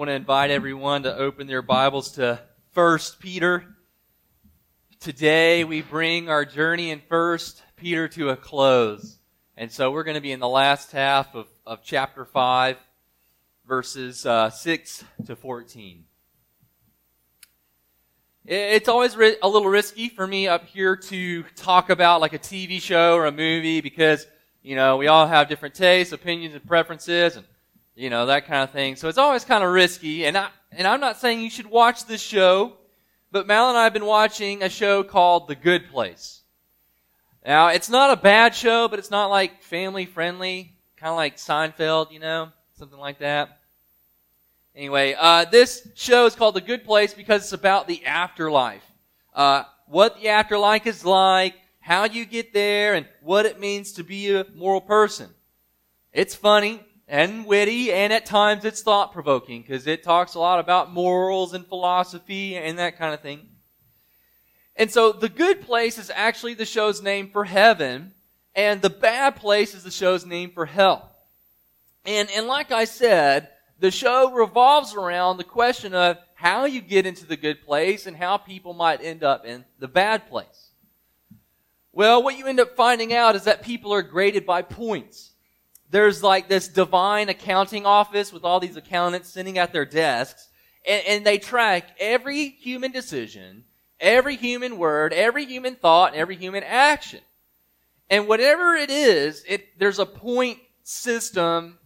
want to invite everyone to open their Bibles to 1 Peter. Today we bring our journey in 1 Peter to a close. And so we're going to be in the last half of, of chapter 5, verses uh, 6 to 14. It's always a little risky for me up here to talk about like a TV show or a movie because, you know, we all have different tastes, opinions, and preferences. And you know, that kind of thing. So it's always kind of risky. And I, and I'm not saying you should watch this show, but Mal and I have been watching a show called The Good Place. Now, it's not a bad show, but it's not like family friendly, kind of like Seinfeld, you know, something like that. Anyway, uh, this show is called The Good Place because it's about the afterlife. Uh, what the afterlife is like, how you get there, and what it means to be a moral person. It's funny and witty, and at times it's thought provoking because it talks a lot about morals and philosophy and that kind of thing. And so the good place is actually the show's name for heaven, and the bad place is the show's name for hell. And, and like I said, the show revolves around the question of how you get into the good place and how people might end up in the bad place. Well, what you end up finding out is that people are graded by points there's like this divine accounting office with all these accountants sitting at their desks, and, and they track every human decision, every human word, every human thought, every human action. And whatever it is, it, there's a point system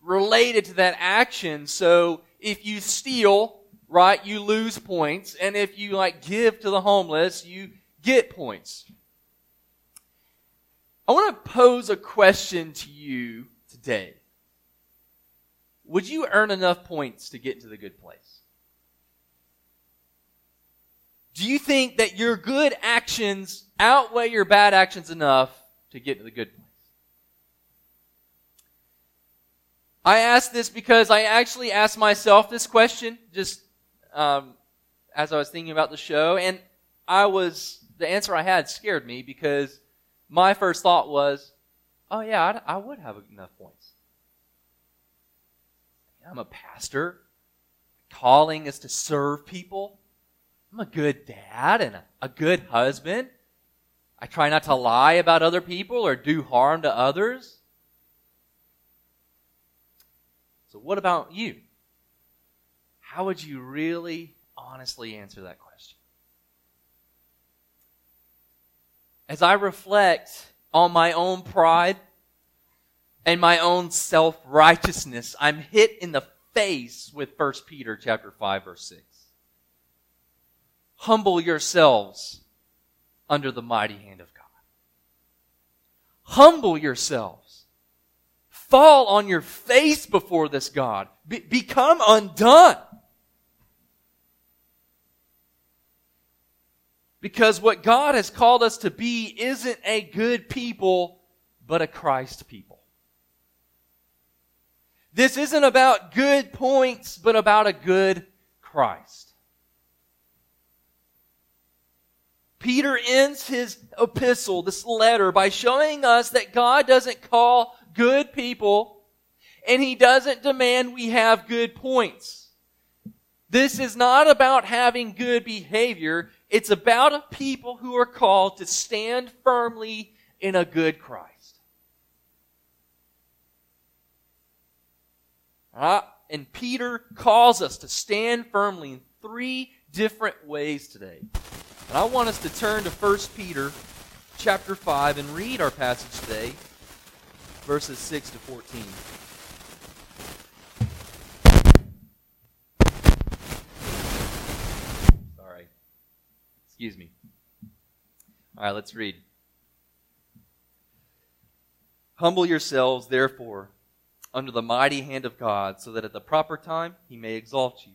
related to that action. So if you steal, right, you lose points. And if you like give to the homeless, you get points. I want to pose a question to you today, would you earn enough points to get into the good place? Do you think that your good actions outweigh your bad actions enough to get to the good place? I ask this because I actually asked myself this question just um, as I was thinking about the show, and I was the answer I had scared me because my first thought was, oh yeah, I, I would have enough points. I'm a pastor. Calling is to serve people. I'm a good dad and a, a good husband. I try not to lie about other people or do harm to others. So, what about you? How would you really honestly answer that question? As I reflect on my own pride and my own self-righteousness, I'm hit in the face with 1 Peter chapter 5 verse 6. Humble yourselves under the mighty hand of God. Humble yourselves. Fall on your face before this God. Be- become undone. Because what God has called us to be isn't a good people, but a Christ people. This isn't about good points, but about a good Christ. Peter ends his epistle, this letter, by showing us that God doesn't call good people and he doesn't demand we have good points. This is not about having good behavior. It's about a people who are called to stand firmly in a good Christ. Uh, and Peter calls us to stand firmly in three different ways today. And I want us to turn to 1 Peter chapter 5 and read our passage today, verses 6 to 14. Excuse me. All right, let's read. Humble yourselves, therefore, under the mighty hand of God, so that at the proper time he may exalt you,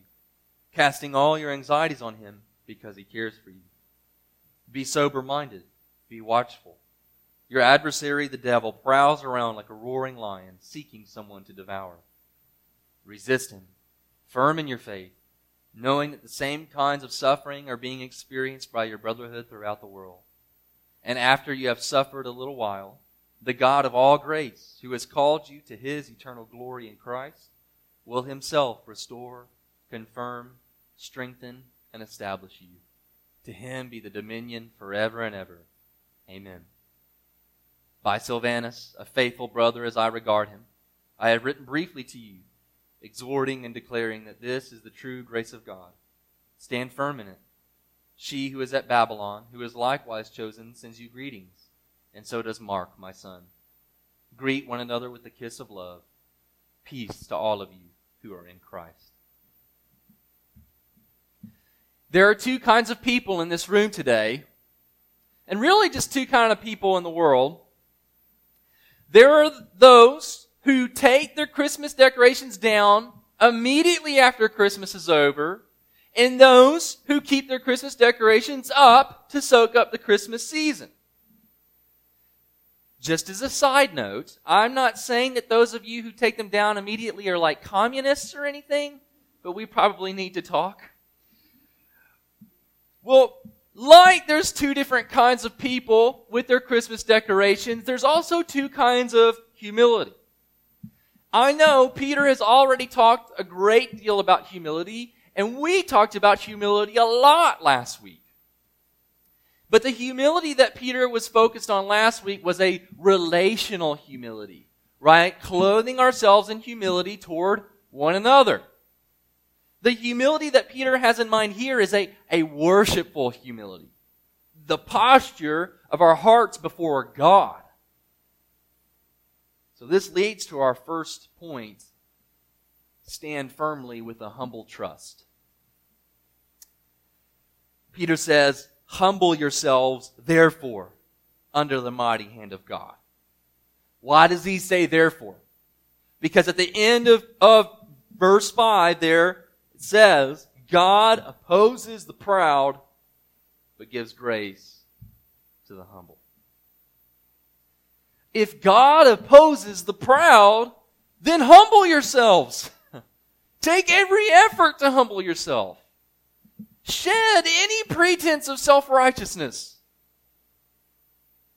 casting all your anxieties on him because he cares for you. Be sober minded, be watchful. Your adversary, the devil, prowls around like a roaring lion, seeking someone to devour. Resist him, firm in your faith knowing that the same kinds of suffering are being experienced by your brotherhood throughout the world. And after you have suffered a little while, the God of all grace, who has called you to his eternal glory in Christ, will himself restore, confirm, strengthen, and establish you. To him be the dominion forever and ever. Amen. By Silvanus, a faithful brother as I regard him, I have written briefly to you, exhorting and declaring that this is the true grace of God. Stand firm in it. She who is at Babylon, who is likewise chosen, sends you greetings, and so does Mark, my son. Greet one another with the kiss of love. Peace to all of you who are in Christ. There are two kinds of people in this room today, and really just two kind of people in the world. There are those who take their Christmas decorations down immediately after Christmas is over, and those who keep their Christmas decorations up to soak up the Christmas season. Just as a side note, I'm not saying that those of you who take them down immediately are like communists or anything, but we probably need to talk. Well, like there's two different kinds of people with their Christmas decorations, there's also two kinds of humility. I know Peter has already talked a great deal about humility, and we talked about humility a lot last week. But the humility that Peter was focused on last week was a relational humility, right? Clothing ourselves in humility toward one another. The humility that Peter has in mind here is a, a worshipful humility. The posture of our hearts before God. So this leads to our first point. Stand firmly with a humble trust. Peter says, humble yourselves therefore under the mighty hand of God. Why does he say therefore? Because at the end of, of verse 5 there, it says, God opposes the proud, but gives grace to the humble. If God opposes the proud, then humble yourselves. Take every effort to humble yourself. Shed any pretense of self-righteousness.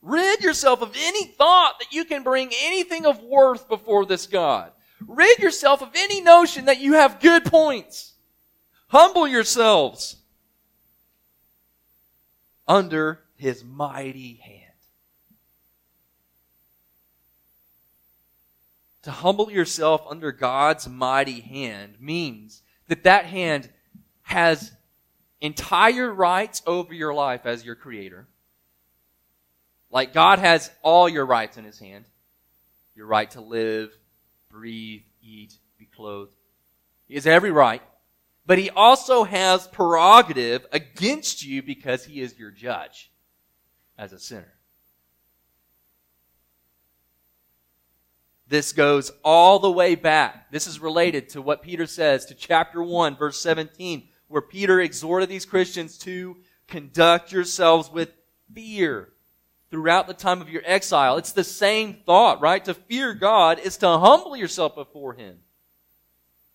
Rid yourself of any thought that you can bring anything of worth before this God. Rid yourself of any notion that you have good points. Humble yourselves under his mighty hand. To humble yourself under God's mighty hand means that that hand has entire rights over your life as your creator. Like God has all your rights in his hand. Your right to live, breathe, eat, be clothed. He has every right but he also has prerogative against you because he is your judge as a sinner. This goes all the way back. This is related to what Peter says to chapter 1, verse 17, where Peter exhorted these Christians to conduct yourselves with fear throughout the time of your exile. It's the same thought, right? To fear God is to humble yourself before Him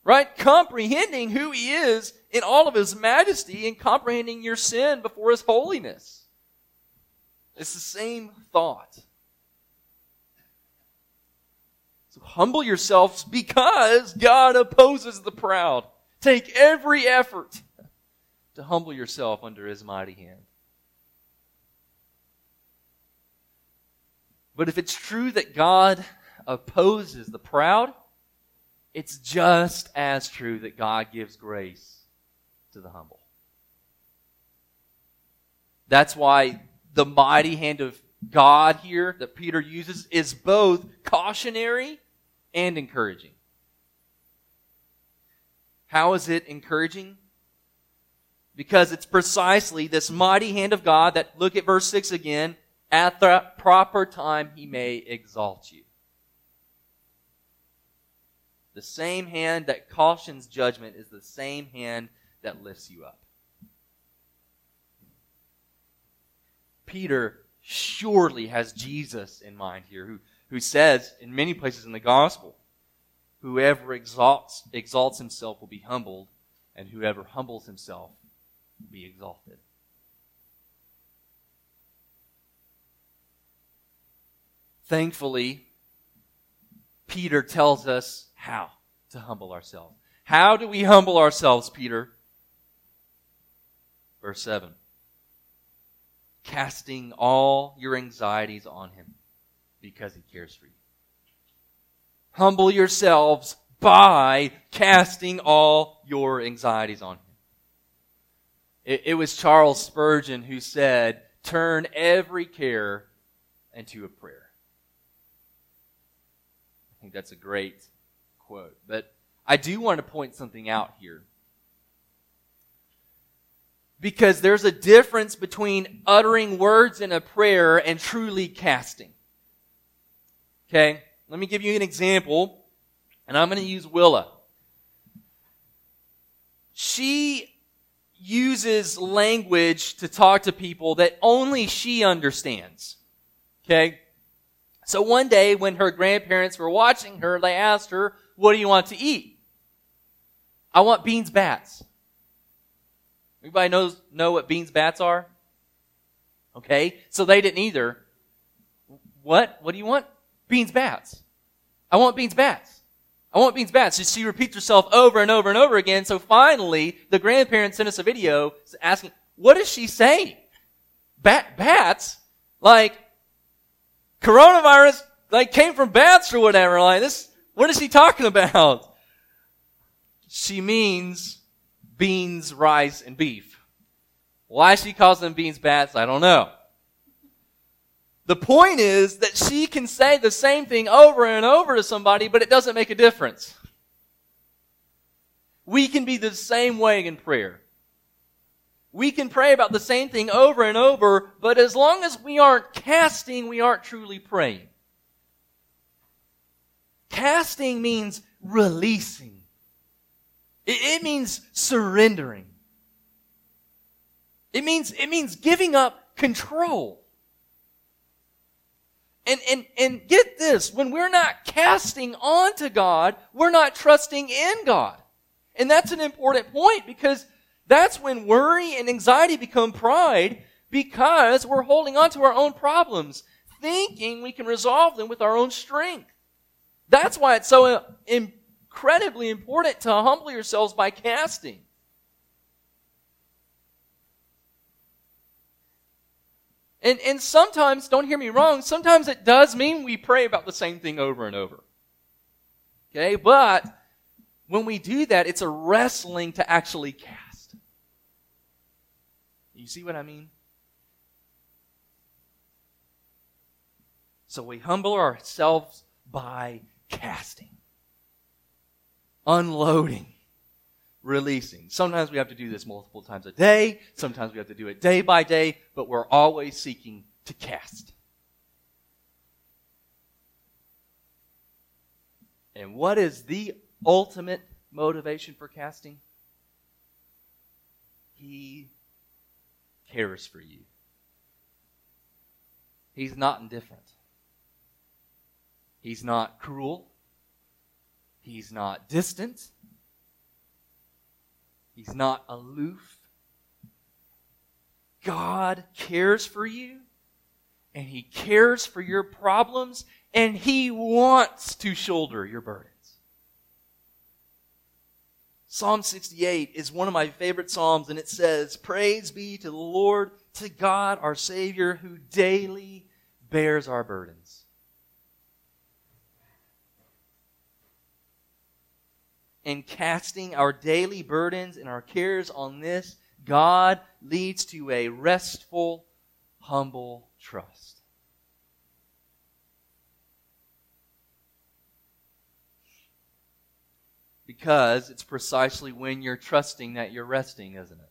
right? Comprehending who He is in all of His majesty and comprehending your sin before His holiness. It's the same thought. So humble yourselves because God opposes the proud. Take every effort to humble yourself under His mighty hand. But if it's true that God opposes the proud, it's just as true that God gives grace to the humble. That's why the mighty hand of God here that Peter uses is both cautionary and encouraging. How is it encouraging? Because it's precisely this mighty hand of God that, look at verse 6 again, at the proper time he may exalt you. The same hand that cautions judgment is the same hand that lifts you up. Peter surely has Jesus in mind here, who, who says in many places in the gospel, whoever exalts, exalts himself will be humbled, and whoever humbles himself will be exalted. Thankfully, Peter tells us how to humble ourselves, How do we humble ourselves, Peter? Verse 7 Casting all your anxieties on him because he cares for you. Humble yourselves by casting all your anxieties on him. It, it was Charles Spurgeon who said, Turn every care into a prayer. I think that's a great quote. But I do want to point something out here. Because there's a difference between uttering words in a prayer and truly casting. Okay? Let me give you an example, and I'm going to use Willa. She uses language to talk to people that only she understands. Okay? So one day when her grandparents were watching her, they asked her, what do you want to eat? I want beans bats. Everybody knows, know what beans bats are? Okay? So they didn't either. What? What do you want? Beans bats. I want beans bats. I want beans bats. She repeats herself over and over and over again. So finally, the grandparents sent us a video asking, what is she saying? Bat, bats? Like, coronavirus, like, came from bats or whatever. Like, this, what is he talking about? She means beans, rice, and beef. Why she calls them beans bats, I don't know. The point is that she can say the same thing over and over to somebody, but it doesn't make a difference. We can be the same way in prayer. We can pray about the same thing over and over, but as long as we aren't casting, we aren't truly praying. Casting means releasing. It, it means surrendering. It means, it means giving up control. And, and, and get this, when we're not casting onto God, we're not trusting in God. And that's an important point because that's when worry and anxiety become pride because we're holding on to our own problems, thinking we can resolve them with our own strength. That's why it's so uh, incredibly important to humble yourselves by casting. And, and sometimes, don't hear me wrong, sometimes it does mean we pray about the same thing over and over. Okay, but when we do that, it's a wrestling to actually cast. You see what I mean? So we humble ourselves by casting, unloading, releasing. Sometimes we have to do this multiple times a day. Sometimes we have to do it day by day, but we're always seeking to cast. And what is the ultimate motivation for casting? He cares for you. He's not indifferent. He's not cruel. He's not distant. He's not aloof. God cares for you, and He cares for your problems, and He wants to shoulder your burdens. Psalm 68 is one of my favorite Psalms, and it says, Praise be to the Lord, to God our Savior, who daily bears our burdens. And casting our daily burdens and our cares on this, God leads to a restful, humble trust. Because it's precisely when you're trusting that you're resting, isn't it?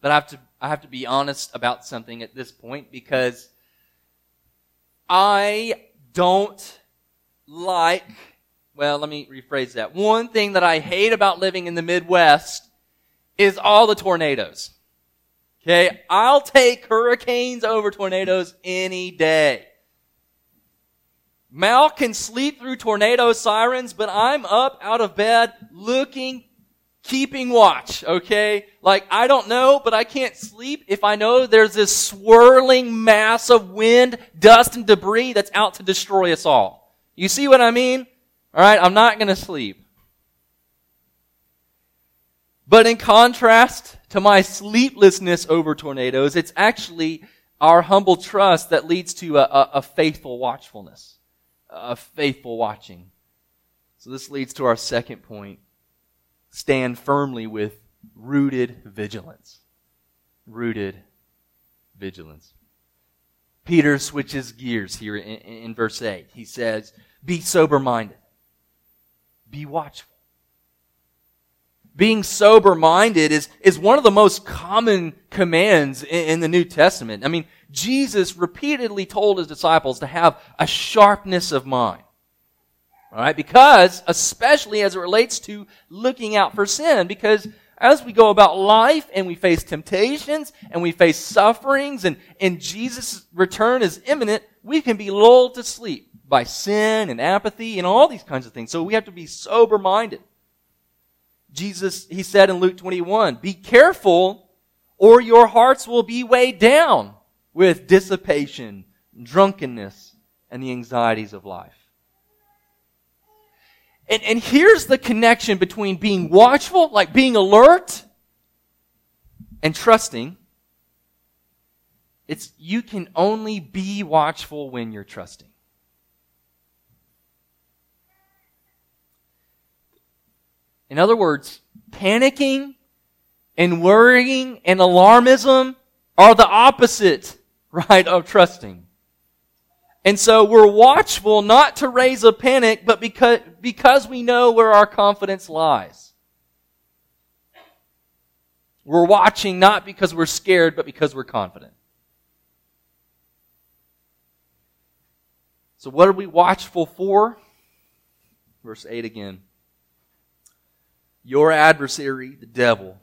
But I have to, I have to be honest about something at this point because I don't like well, let me rephrase that. One thing that I hate about living in the Midwest is all the tornadoes. Okay, I'll take hurricanes over tornadoes any day. Mal can sleep through tornado sirens, but I'm up out of bed looking, keeping watch, okay? Like, I don't know, but I can't sleep if I know there's this swirling mass of wind, dust, and debris that's out to destroy us all. You see what I mean? All right, I'm not going to sleep. But in contrast to my sleeplessness over tornadoes, it's actually our humble trust that leads to a, a, a faithful watchfulness, a faithful watching. So this leads to our second point. Stand firmly with rooted vigilance. Rooted vigilance. Peter switches gears here in, in verse 8. He says, Be sober minded, be watchful being sober minded is, is one of the most common commands in, in, the New Testament. I mean, Jesus repeatedly told his disciples to have a sharpness of mind. All right, because, especially as it relates to looking out for sin, because as we go about life and we face temptations and we face sufferings and, and Jesus' return is imminent, we can be lulled to sleep by sin and apathy and all these kinds of things. So we have to be sober minded. Jesus, he said in Luke 21, be careful or your hearts will be weighed down with dissipation, drunkenness, and the anxieties of life. And, and here's the connection between being watchful, like being alert, and trusting. It's you can only be watchful when you're trusting. In other words, panicking and worrying and alarmism are the opposite, right, of trusting. And so we're watchful not to raise a panic, but because, because we know where our confidence lies. We're watching not because we're scared, but because we're confident. So what are we watchful for? Verse 8 again. Your adversary, the devil,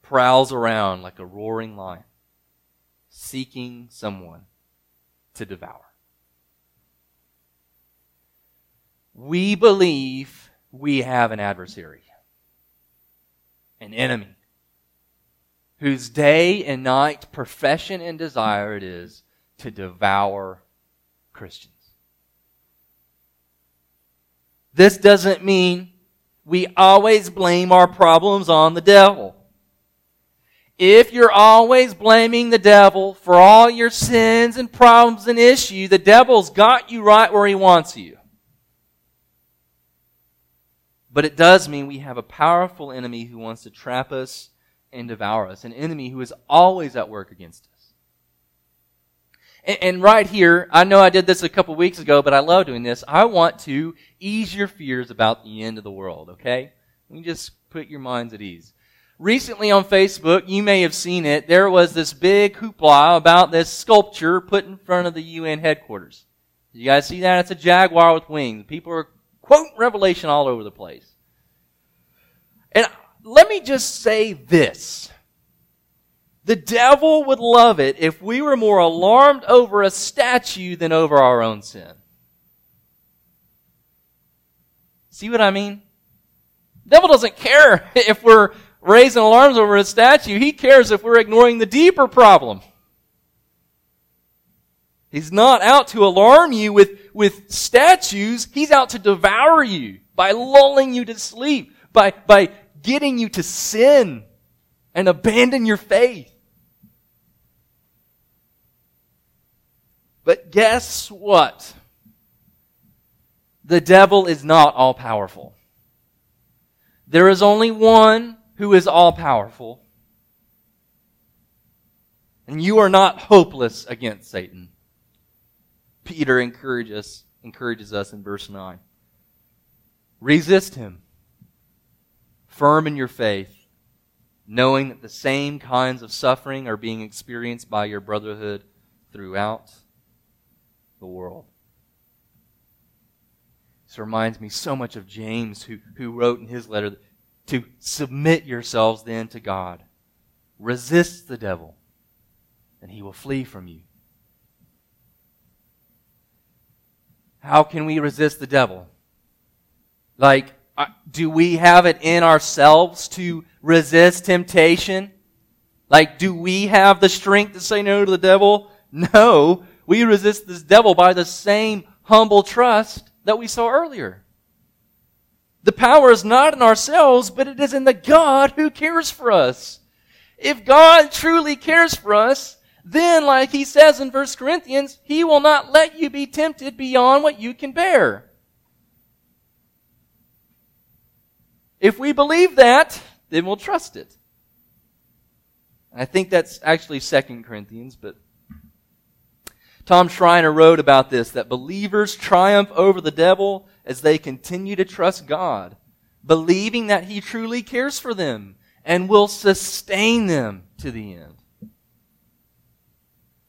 prowls around like a roaring lion, seeking someone to devour. We believe we have an adversary, an enemy, whose day and night profession and desire it is to devour Christians. This doesn't mean we always blame our problems on the devil. If you're always blaming the devil for all your sins and problems and issues, the devil's got you right where he wants you. But it does mean we have a powerful enemy who wants to trap us and devour us, an enemy who is always at work against us. And, and right here, I know I did this a couple weeks ago, but I love doing this. I want to ease your fears about the end of the world, okay? Let me just put your minds at ease. Recently on Facebook, you may have seen it, there was this big hoopla about this sculpture put in front of the UN headquarters. You guys see that? It's a jaguar with wings. People are quoting Revelation all over the place. And let me just say this. The devil would love it if we were more alarmed over a statue than over our own sin. See what I mean? The devil doesn't care if we're raising alarms over a statue. He cares if we're ignoring the deeper problem. He's not out to alarm you with, with statues. He's out to devour you by lulling you to sleep, by, by getting you to sin and abandon your faith. But guess what? The devil is not all powerful. There is only one who is all powerful. And you are not hopeless against Satan. Peter encourages, encourages us in verse 9. Resist him, firm in your faith, knowing that the same kinds of suffering are being experienced by your brotherhood throughout the world. This reminds me so much of James, who, who wrote in his letter to submit yourselves then to God. Resist the devil, and he will flee from you. How can we resist the devil? Like, uh, do we have it in ourselves to resist temptation? Like, do we have the strength to say no to the devil? No we resist this devil by the same humble trust that we saw earlier. The power is not in ourselves, but it is in the God who cares for us. If God truly cares for us, then, like he says in 1 Corinthians, he will not let you be tempted beyond what you can bear. If we believe that, then we'll trust it. I think that's actually 2 Corinthians, but Tom Schreiner wrote about this that believers triumph over the devil as they continue to trust God, believing that he truly cares for them and will sustain them to the end.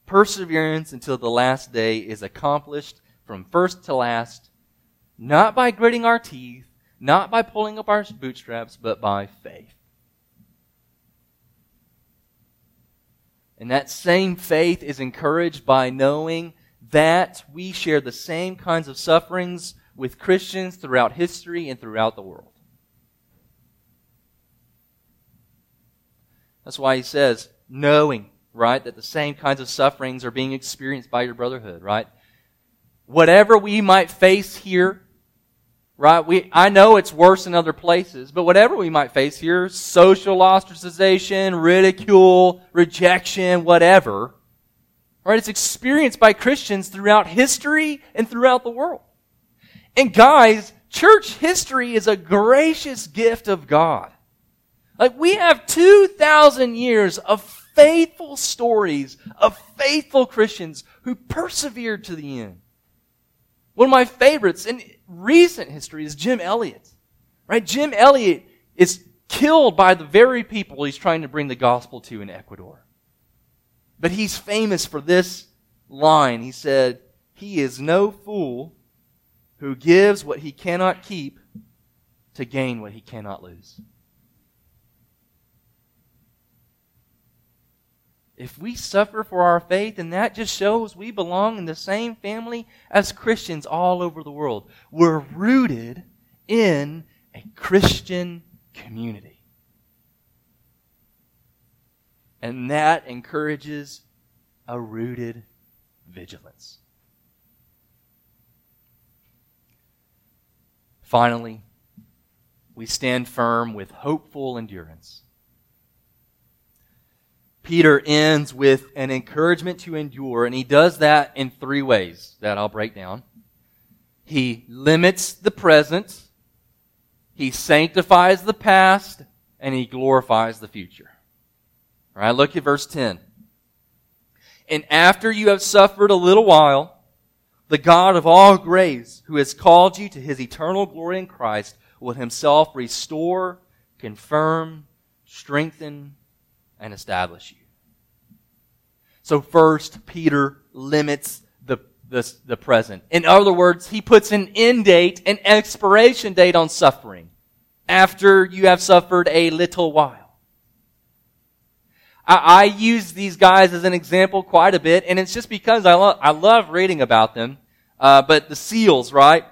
Perseverance until the last day is accomplished from first to last, not by gritting our teeth, not by pulling up our bootstraps, but by faith. And that same faith is encouraged by knowing that we share the same kinds of sufferings with Christians throughout history and throughout the world. That's why he says, knowing, right, that the same kinds of sufferings are being experienced by your brotherhood, right? Whatever we might face here Right? We, I know it's worse in other places, but whatever we might face here, social ostracization, ridicule, rejection, whatever, right? It's experienced by Christians throughout history and throughout the world. And guys, church history is a gracious gift of God. Like we have 2,000 years of faithful stories of faithful Christians who persevered to the end. One of my favorites in recent history is Jim Elliot. Right? Jim Elliot is killed by the very people he's trying to bring the gospel to in Ecuador. But he's famous for this line. He said, He is no fool who gives what he cannot keep to gain what he cannot lose. If we suffer for our faith, and that just shows we belong in the same family as Christians all over the world. We're rooted in a Christian community. And that encourages a rooted vigilance. Finally, we stand firm with hopeful endurance Peter ends with an encouragement to endure, and he does that in three ways that I'll break down. He limits the present, he sanctifies the past, and he glorifies the future. All right, look at verse 10. And after you have suffered a little while, the God of all grace, who has called you to his eternal glory in Christ, will himself restore, confirm, strengthen, and establish you. So first, Peter limits the, the, the present. In other words, he puts an end date, an expiration date on suffering after you have suffered a little while. I, use these guys as an example quite a bit, and it's just because I, lo- I love reading about them. Uh, but the SEALs, right?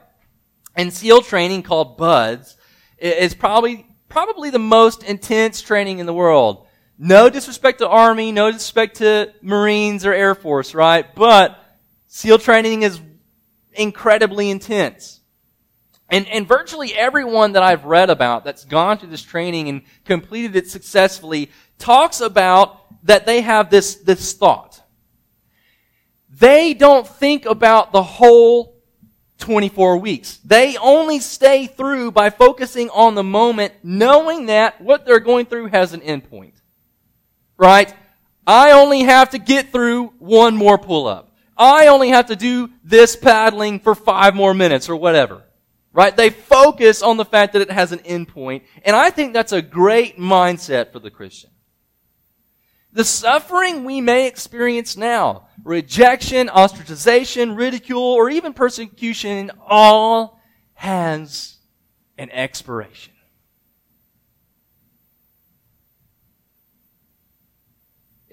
And SEAL training called BUDS is probably probably the most intense training in the world. No disrespect to Army, no disrespect to Marines or Air Force, right? But SEAL training is incredibly intense. And, and virtually everyone that I've read about that's gone through this training and completed it successfully talks about that they have this, this thought. They don't think about the whole 24 weeks. They only stay through by focusing on the moment, knowing that what they're going through has an endpoint right? I only have to get through one more pull up. I only have to do this paddling for five more minutes or whatever. Right? They focus on the fact that it has an endpoint. And I think that's a great mindset for the Christian. The suffering we may experience now, rejection, ostracization, ridicule, or even persecution, all has an expiration.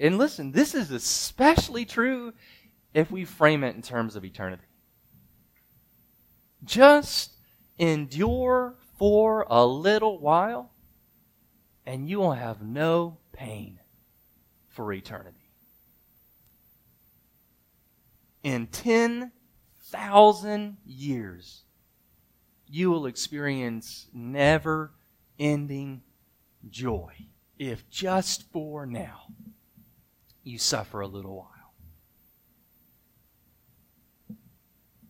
And listen, this is especially true if we frame it in terms of eternity. Just endure for a little while, and you will have no pain for eternity. In 10,000 years, you will experience never ending joy if just for now you suffer a little while.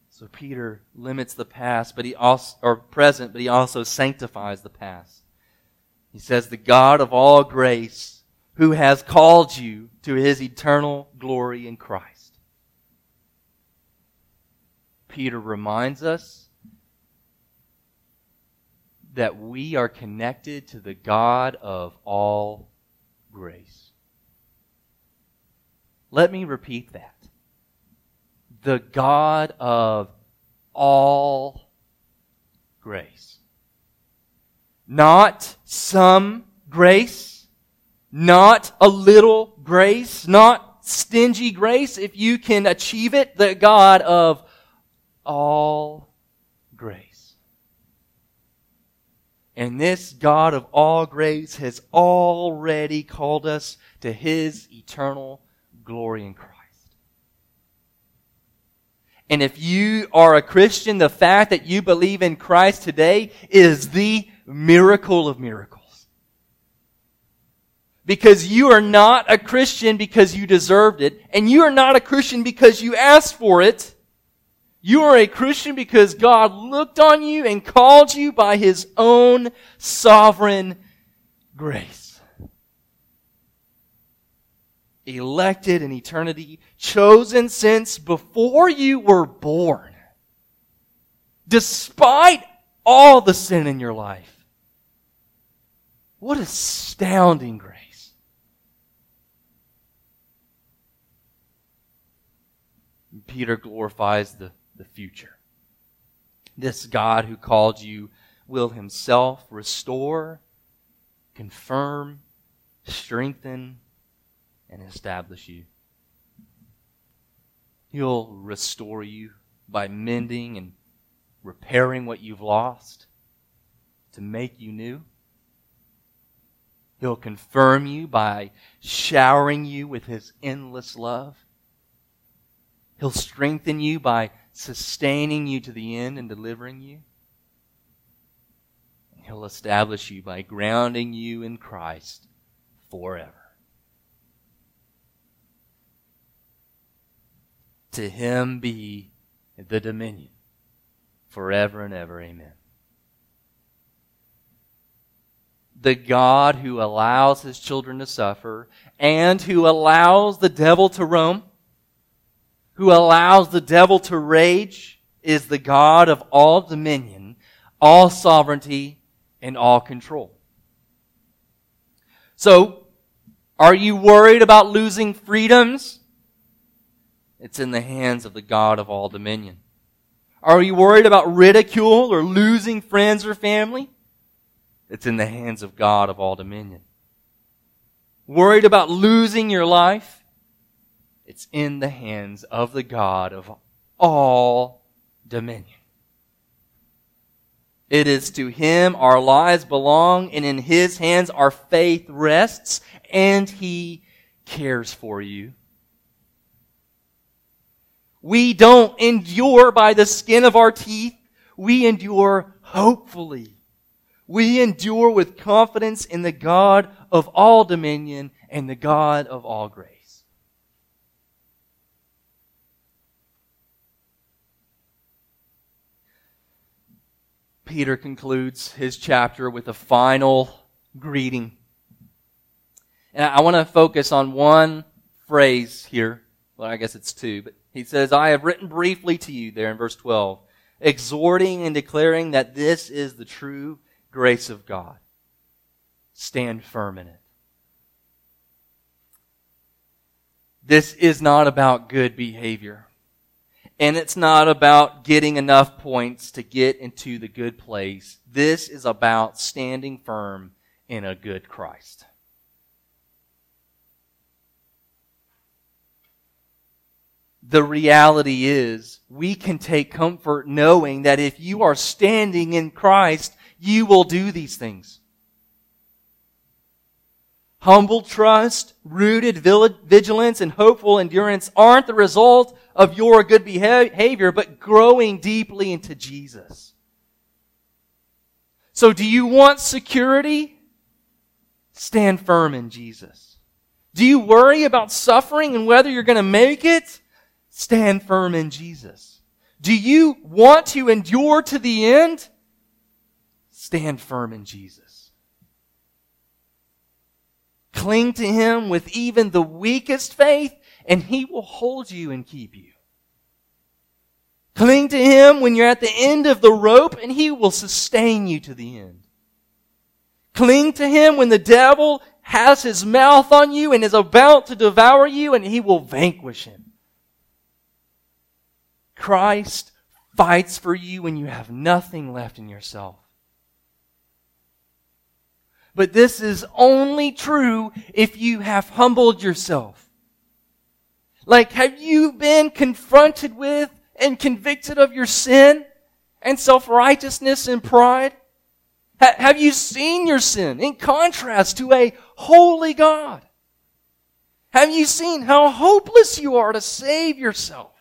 So Peter limits the past, but he also or present, but he also sanctifies the past. He says, "The God of all grace, who has called you to his eternal glory in Christ." Peter reminds us that we are connected to the God of all grace. Let me repeat that. The God of all grace. Not some grace, not a little grace, not stingy grace if you can achieve it, the God of all grace. And this God of all grace has already called us to his eternal glory in Christ. And if you are a Christian, the fact that you believe in Christ today is the miracle of miracles. Because you are not a Christian because you deserved it, and you are not a Christian because you asked for it. You are a Christian because God looked on you and called you by His own sovereign grace. Elected in eternity, chosen since before you were born. Despite all the sin in your life. What astounding grace. Peter glorifies the the future. This God who called you will himself restore, confirm, strengthen, and establish you. He'll restore you by mending and repairing what you've lost to make you new. He'll confirm you by showering you with His endless love. He'll strengthen you by sustaining you to the end and delivering you. He'll establish you by grounding you in Christ forever. To him be the dominion forever and ever. Amen. The God who allows his children to suffer and who allows the devil to roam who allows the devil to rage is the God of all dominion, all sovereignty, and all control. So, are you worried about losing freedoms? It's in the hands of the God of all dominion. Are you worried about ridicule or losing friends or family? It's in the hands of God of all dominion. Worried about losing your life? It's in the hands of the God of all dominion. It is to Him our lives belong, and in His hands our faith rests, and He cares for you. We don't endure by the skin of our teeth. We endure hopefully. We endure with confidence in the God of all dominion and the God of all grace. Peter concludes his chapter with a final greeting. And I want to focus on one phrase here. Well, I guess it's two, but he says, I have written briefly to you there in verse 12, exhorting and declaring that this is the true grace of God. Stand firm in it. This is not about good behavior. And it's not about getting enough points to get into the good place. This is about standing firm in a good Christ. The reality is, we can take comfort knowing that if you are standing in Christ, you will do these things. Humble trust, rooted vigilance, and hopeful endurance aren't the result of your good behavior, but growing deeply into Jesus. So do you want security? Stand firm in Jesus. Do you worry about suffering and whether you're going to make it? Stand firm in Jesus. Do you want to endure to the end? Stand firm in Jesus. Cling to Him with even the weakest faith and He will hold you and keep you. Cling to Him when you're at the end of the rope and He will sustain you to the end. Cling to Him when the devil has his mouth on you and is about to devour you and He will vanquish him. Christ fights for you when you have nothing left in yourself. But this is only true if you have humbled yourself. Like, have you been confronted with and convicted of your sin and self-righteousness and pride? Ha- have you seen your sin in contrast to a holy God? Have you seen how hopeless you are to save yourself?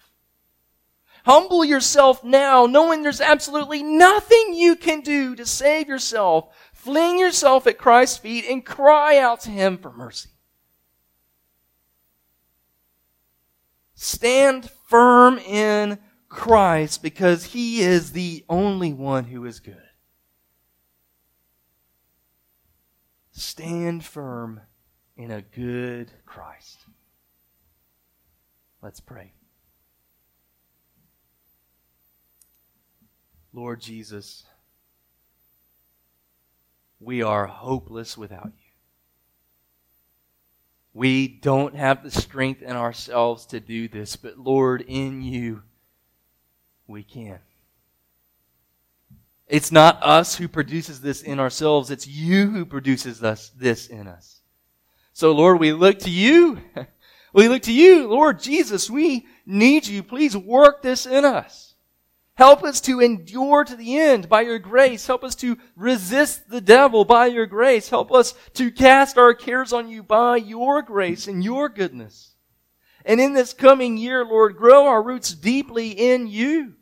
Humble yourself now, knowing there's absolutely nothing you can do to save yourself. Fling yourself at Christ's feet and cry out to Him for mercy. Stand firm in Christ because He is the only one who is good. Stand firm in a good Christ. Let's pray. Lord Jesus, we are hopeless without you. We don't have the strength in ourselves to do this, but Lord, in you, we can. It's not us who produces this in ourselves, it's you who produces us, this in us. So Lord, we look to you. We look to you, Lord Jesus, we need you. Please work this in us. Help us to endure to the end by your grace. Help us to resist the devil by your grace. Help us to cast our cares on you by your grace and your goodness. And in this coming year, Lord, grow our roots deeply in you,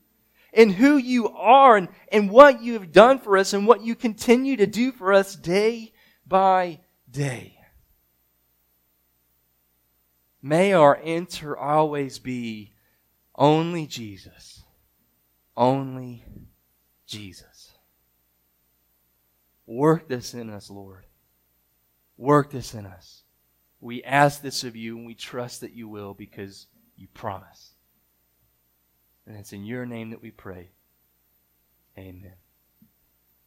in who you are and, and what you have done for us and what you continue to do for us day by day. May our answer always be only Jesus only Jesus. Work this in us, Lord. Work this in us. We ask this of you and we trust that you will because you promise. And it's in your name that we pray. Amen.